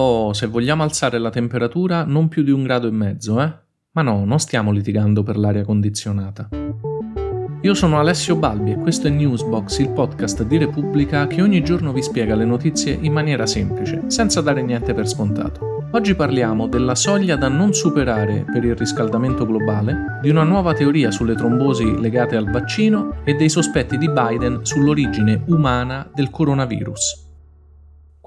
Oh, se vogliamo alzare la temperatura non più di un grado e mezzo, eh? Ma no, non stiamo litigando per l'aria condizionata. Io sono Alessio Balbi e questo è Newsbox, il podcast di Repubblica che ogni giorno vi spiega le notizie in maniera semplice, senza dare niente per scontato. Oggi parliamo della soglia da non superare per il riscaldamento globale, di una nuova teoria sulle trombosi legate al vaccino e dei sospetti di Biden sull'origine umana del coronavirus.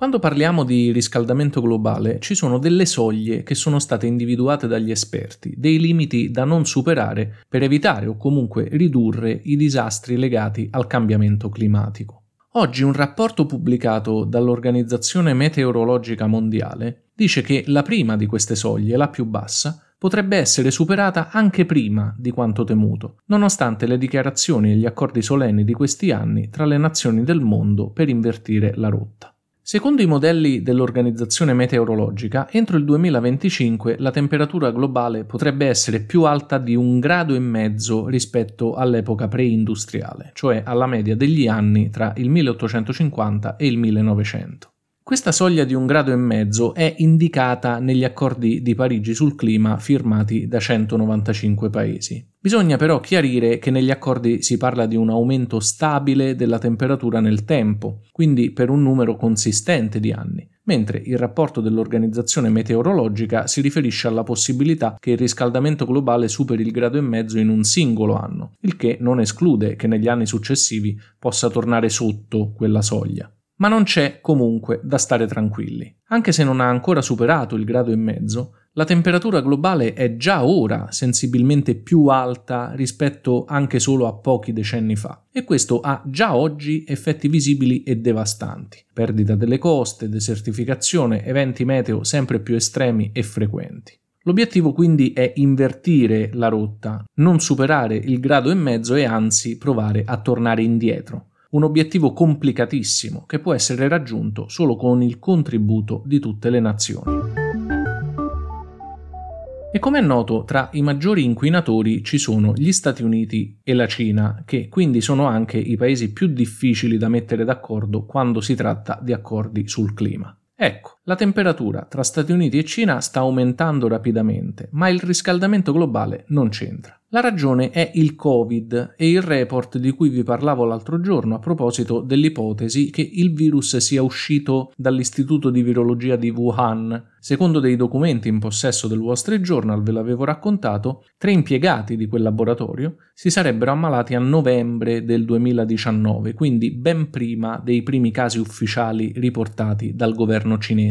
Quando parliamo di riscaldamento globale ci sono delle soglie che sono state individuate dagli esperti, dei limiti da non superare per evitare o comunque ridurre i disastri legati al cambiamento climatico. Oggi un rapporto pubblicato dall'Organizzazione Meteorologica Mondiale dice che la prima di queste soglie, la più bassa, potrebbe essere superata anche prima di quanto temuto, nonostante le dichiarazioni e gli accordi solenni di questi anni tra le nazioni del mondo per invertire la rotta. Secondo i modelli dell'Organizzazione Meteorologica, entro il 2025 la temperatura globale potrebbe essere più alta di un grado e mezzo rispetto all'epoca preindustriale, cioè alla media degli anni tra il 1850 e il 1900. Questa soglia di un grado e mezzo è indicata negli accordi di Parigi sul clima firmati da 195 paesi. Bisogna però chiarire che negli accordi si parla di un aumento stabile della temperatura nel tempo, quindi per un numero consistente di anni, mentre il rapporto dell'Organizzazione Meteorologica si riferisce alla possibilità che il riscaldamento globale superi il grado e mezzo in un singolo anno, il che non esclude che negli anni successivi possa tornare sotto quella soglia ma non c'è comunque da stare tranquilli. Anche se non ha ancora superato il grado e mezzo, la temperatura globale è già ora sensibilmente più alta rispetto anche solo a pochi decenni fa e questo ha già oggi effetti visibili e devastanti. Perdita delle coste, desertificazione, eventi meteo sempre più estremi e frequenti. L'obiettivo quindi è invertire la rotta, non superare il grado e mezzo e anzi provare a tornare indietro, un obiettivo complicatissimo che può essere raggiunto solo con il contributo di tutte le nazioni. E come è noto, tra i maggiori inquinatori ci sono gli Stati Uniti e la Cina, che quindi sono anche i paesi più difficili da mettere d'accordo quando si tratta di accordi sul clima. Ecco, la temperatura tra Stati Uniti e Cina sta aumentando rapidamente, ma il riscaldamento globale non c'entra. La ragione è il Covid e il report di cui vi parlavo l'altro giorno a proposito dell'ipotesi che il virus sia uscito dall'istituto di virologia di Wuhan. Secondo dei documenti in possesso del Wall Street Journal, ve l'avevo raccontato, tre impiegati di quel laboratorio si sarebbero ammalati a novembre del 2019, quindi ben prima dei primi casi ufficiali riportati dal governo cinese.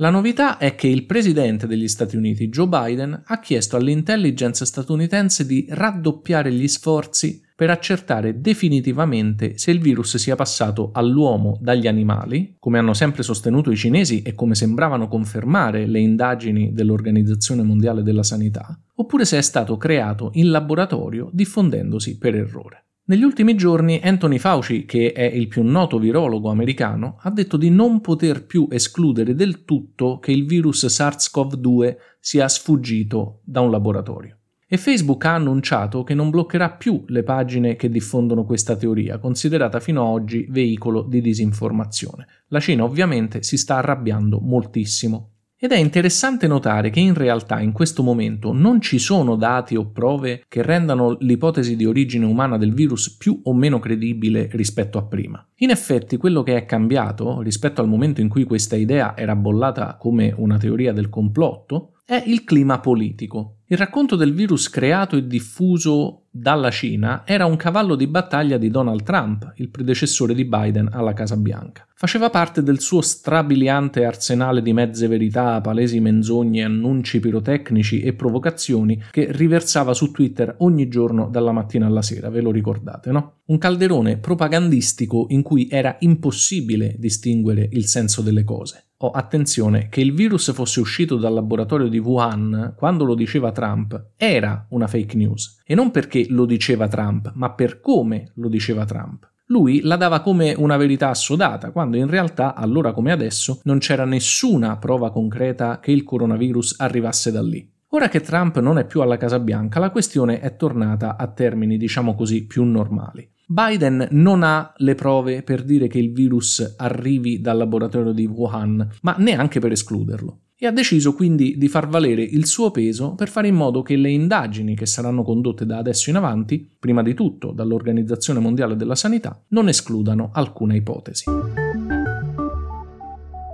La novità è che il presidente degli Stati Uniti, Joe Biden, ha chiesto all'intelligence statunitense di raddoppiare gli sforzi per accertare definitivamente se il virus sia passato all'uomo dagli animali, come hanno sempre sostenuto i cinesi e come sembravano confermare le indagini dell'Organizzazione Mondiale della Sanità, oppure se è stato creato in laboratorio diffondendosi per errore. Negli ultimi giorni Anthony Fauci, che è il più noto virologo americano, ha detto di non poter più escludere del tutto che il virus SARS-CoV-2 sia sfuggito da un laboratorio. E Facebook ha annunciato che non bloccherà più le pagine che diffondono questa teoria, considerata fino ad oggi veicolo di disinformazione. La Cina ovviamente si sta arrabbiando moltissimo ed è interessante notare che in realtà in questo momento non ci sono dati o prove che rendano l'ipotesi di origine umana del virus più o meno credibile rispetto a prima. In effetti quello che è cambiato rispetto al momento in cui questa idea era bollata come una teoria del complotto è il clima politico. Il racconto del virus creato e diffuso dalla Cina era un cavallo di battaglia di Donald Trump, il predecessore di Biden alla Casa Bianca. Faceva parte del suo strabiliante arsenale di mezze verità, palesi menzogne, annunci pirotecnici e provocazioni che riversava su Twitter ogni giorno dalla mattina alla sera, ve lo ricordate, no? Un calderone propagandistico in cui era impossibile distinguere il senso delle cose. Oh, attenzione, che il virus fosse uscito dal laboratorio di Wuhan quando lo diceva Trump era una fake news. E non perché lo diceva Trump, ma per come lo diceva Trump. Lui la dava come una verità assodata, quando in realtà, allora come adesso, non c'era nessuna prova concreta che il coronavirus arrivasse da lì. Ora che Trump non è più alla Casa Bianca, la questione è tornata a termini, diciamo così, più normali. Biden non ha le prove per dire che il virus arrivi dal laboratorio di Wuhan, ma neanche per escluderlo e ha deciso quindi di far valere il suo peso per fare in modo che le indagini che saranno condotte da adesso in avanti, prima di tutto dall'Organizzazione Mondiale della Sanità, non escludano alcuna ipotesi.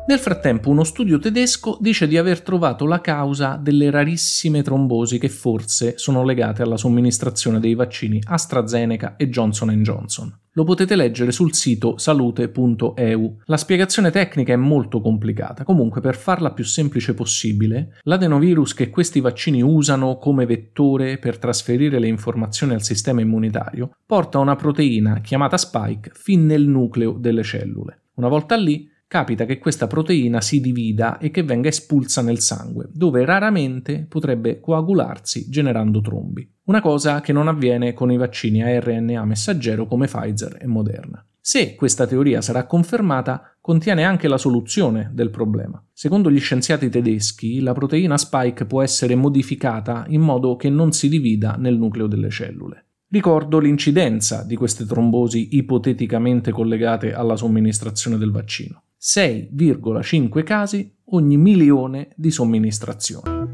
Nel frattempo uno studio tedesco dice di aver trovato la causa delle rarissime trombosi che forse sono legate alla somministrazione dei vaccini AstraZeneca e Johnson Johnson. Lo potete leggere sul sito salute.eu. La spiegazione tecnica è molto complicata, comunque per farla più semplice possibile, l'adenovirus che questi vaccini usano come vettore per trasferire le informazioni al sistema immunitario porta una proteina chiamata spike fin nel nucleo delle cellule. Una volta lì, capita che questa proteina si divida e che venga espulsa nel sangue, dove raramente potrebbe coagularsi generando trombi. Una cosa che non avviene con i vaccini a RNA messaggero come Pfizer e Moderna. Se questa teoria sarà confermata, contiene anche la soluzione del problema. Secondo gli scienziati tedeschi, la proteina spike può essere modificata in modo che non si divida nel nucleo delle cellule. Ricordo l'incidenza di queste trombosi ipoteticamente collegate alla somministrazione del vaccino. 6,5 casi ogni milione di somministrazioni.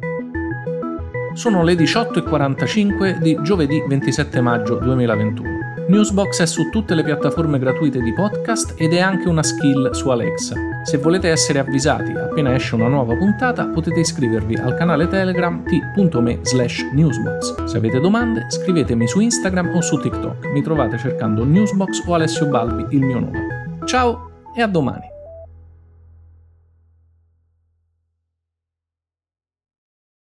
Sono le 18.45 di giovedì 27 maggio 2021. Newsbox è su tutte le piattaforme gratuite di podcast ed è anche una skill su Alexa. Se volete essere avvisati appena esce una nuova puntata potete iscrivervi al canale Telegram t.me slash newsbox. Se avete domande scrivetemi su Instagram o su TikTok. Mi trovate cercando Newsbox o Alessio Balbi, il mio nome. Ciao e a domani!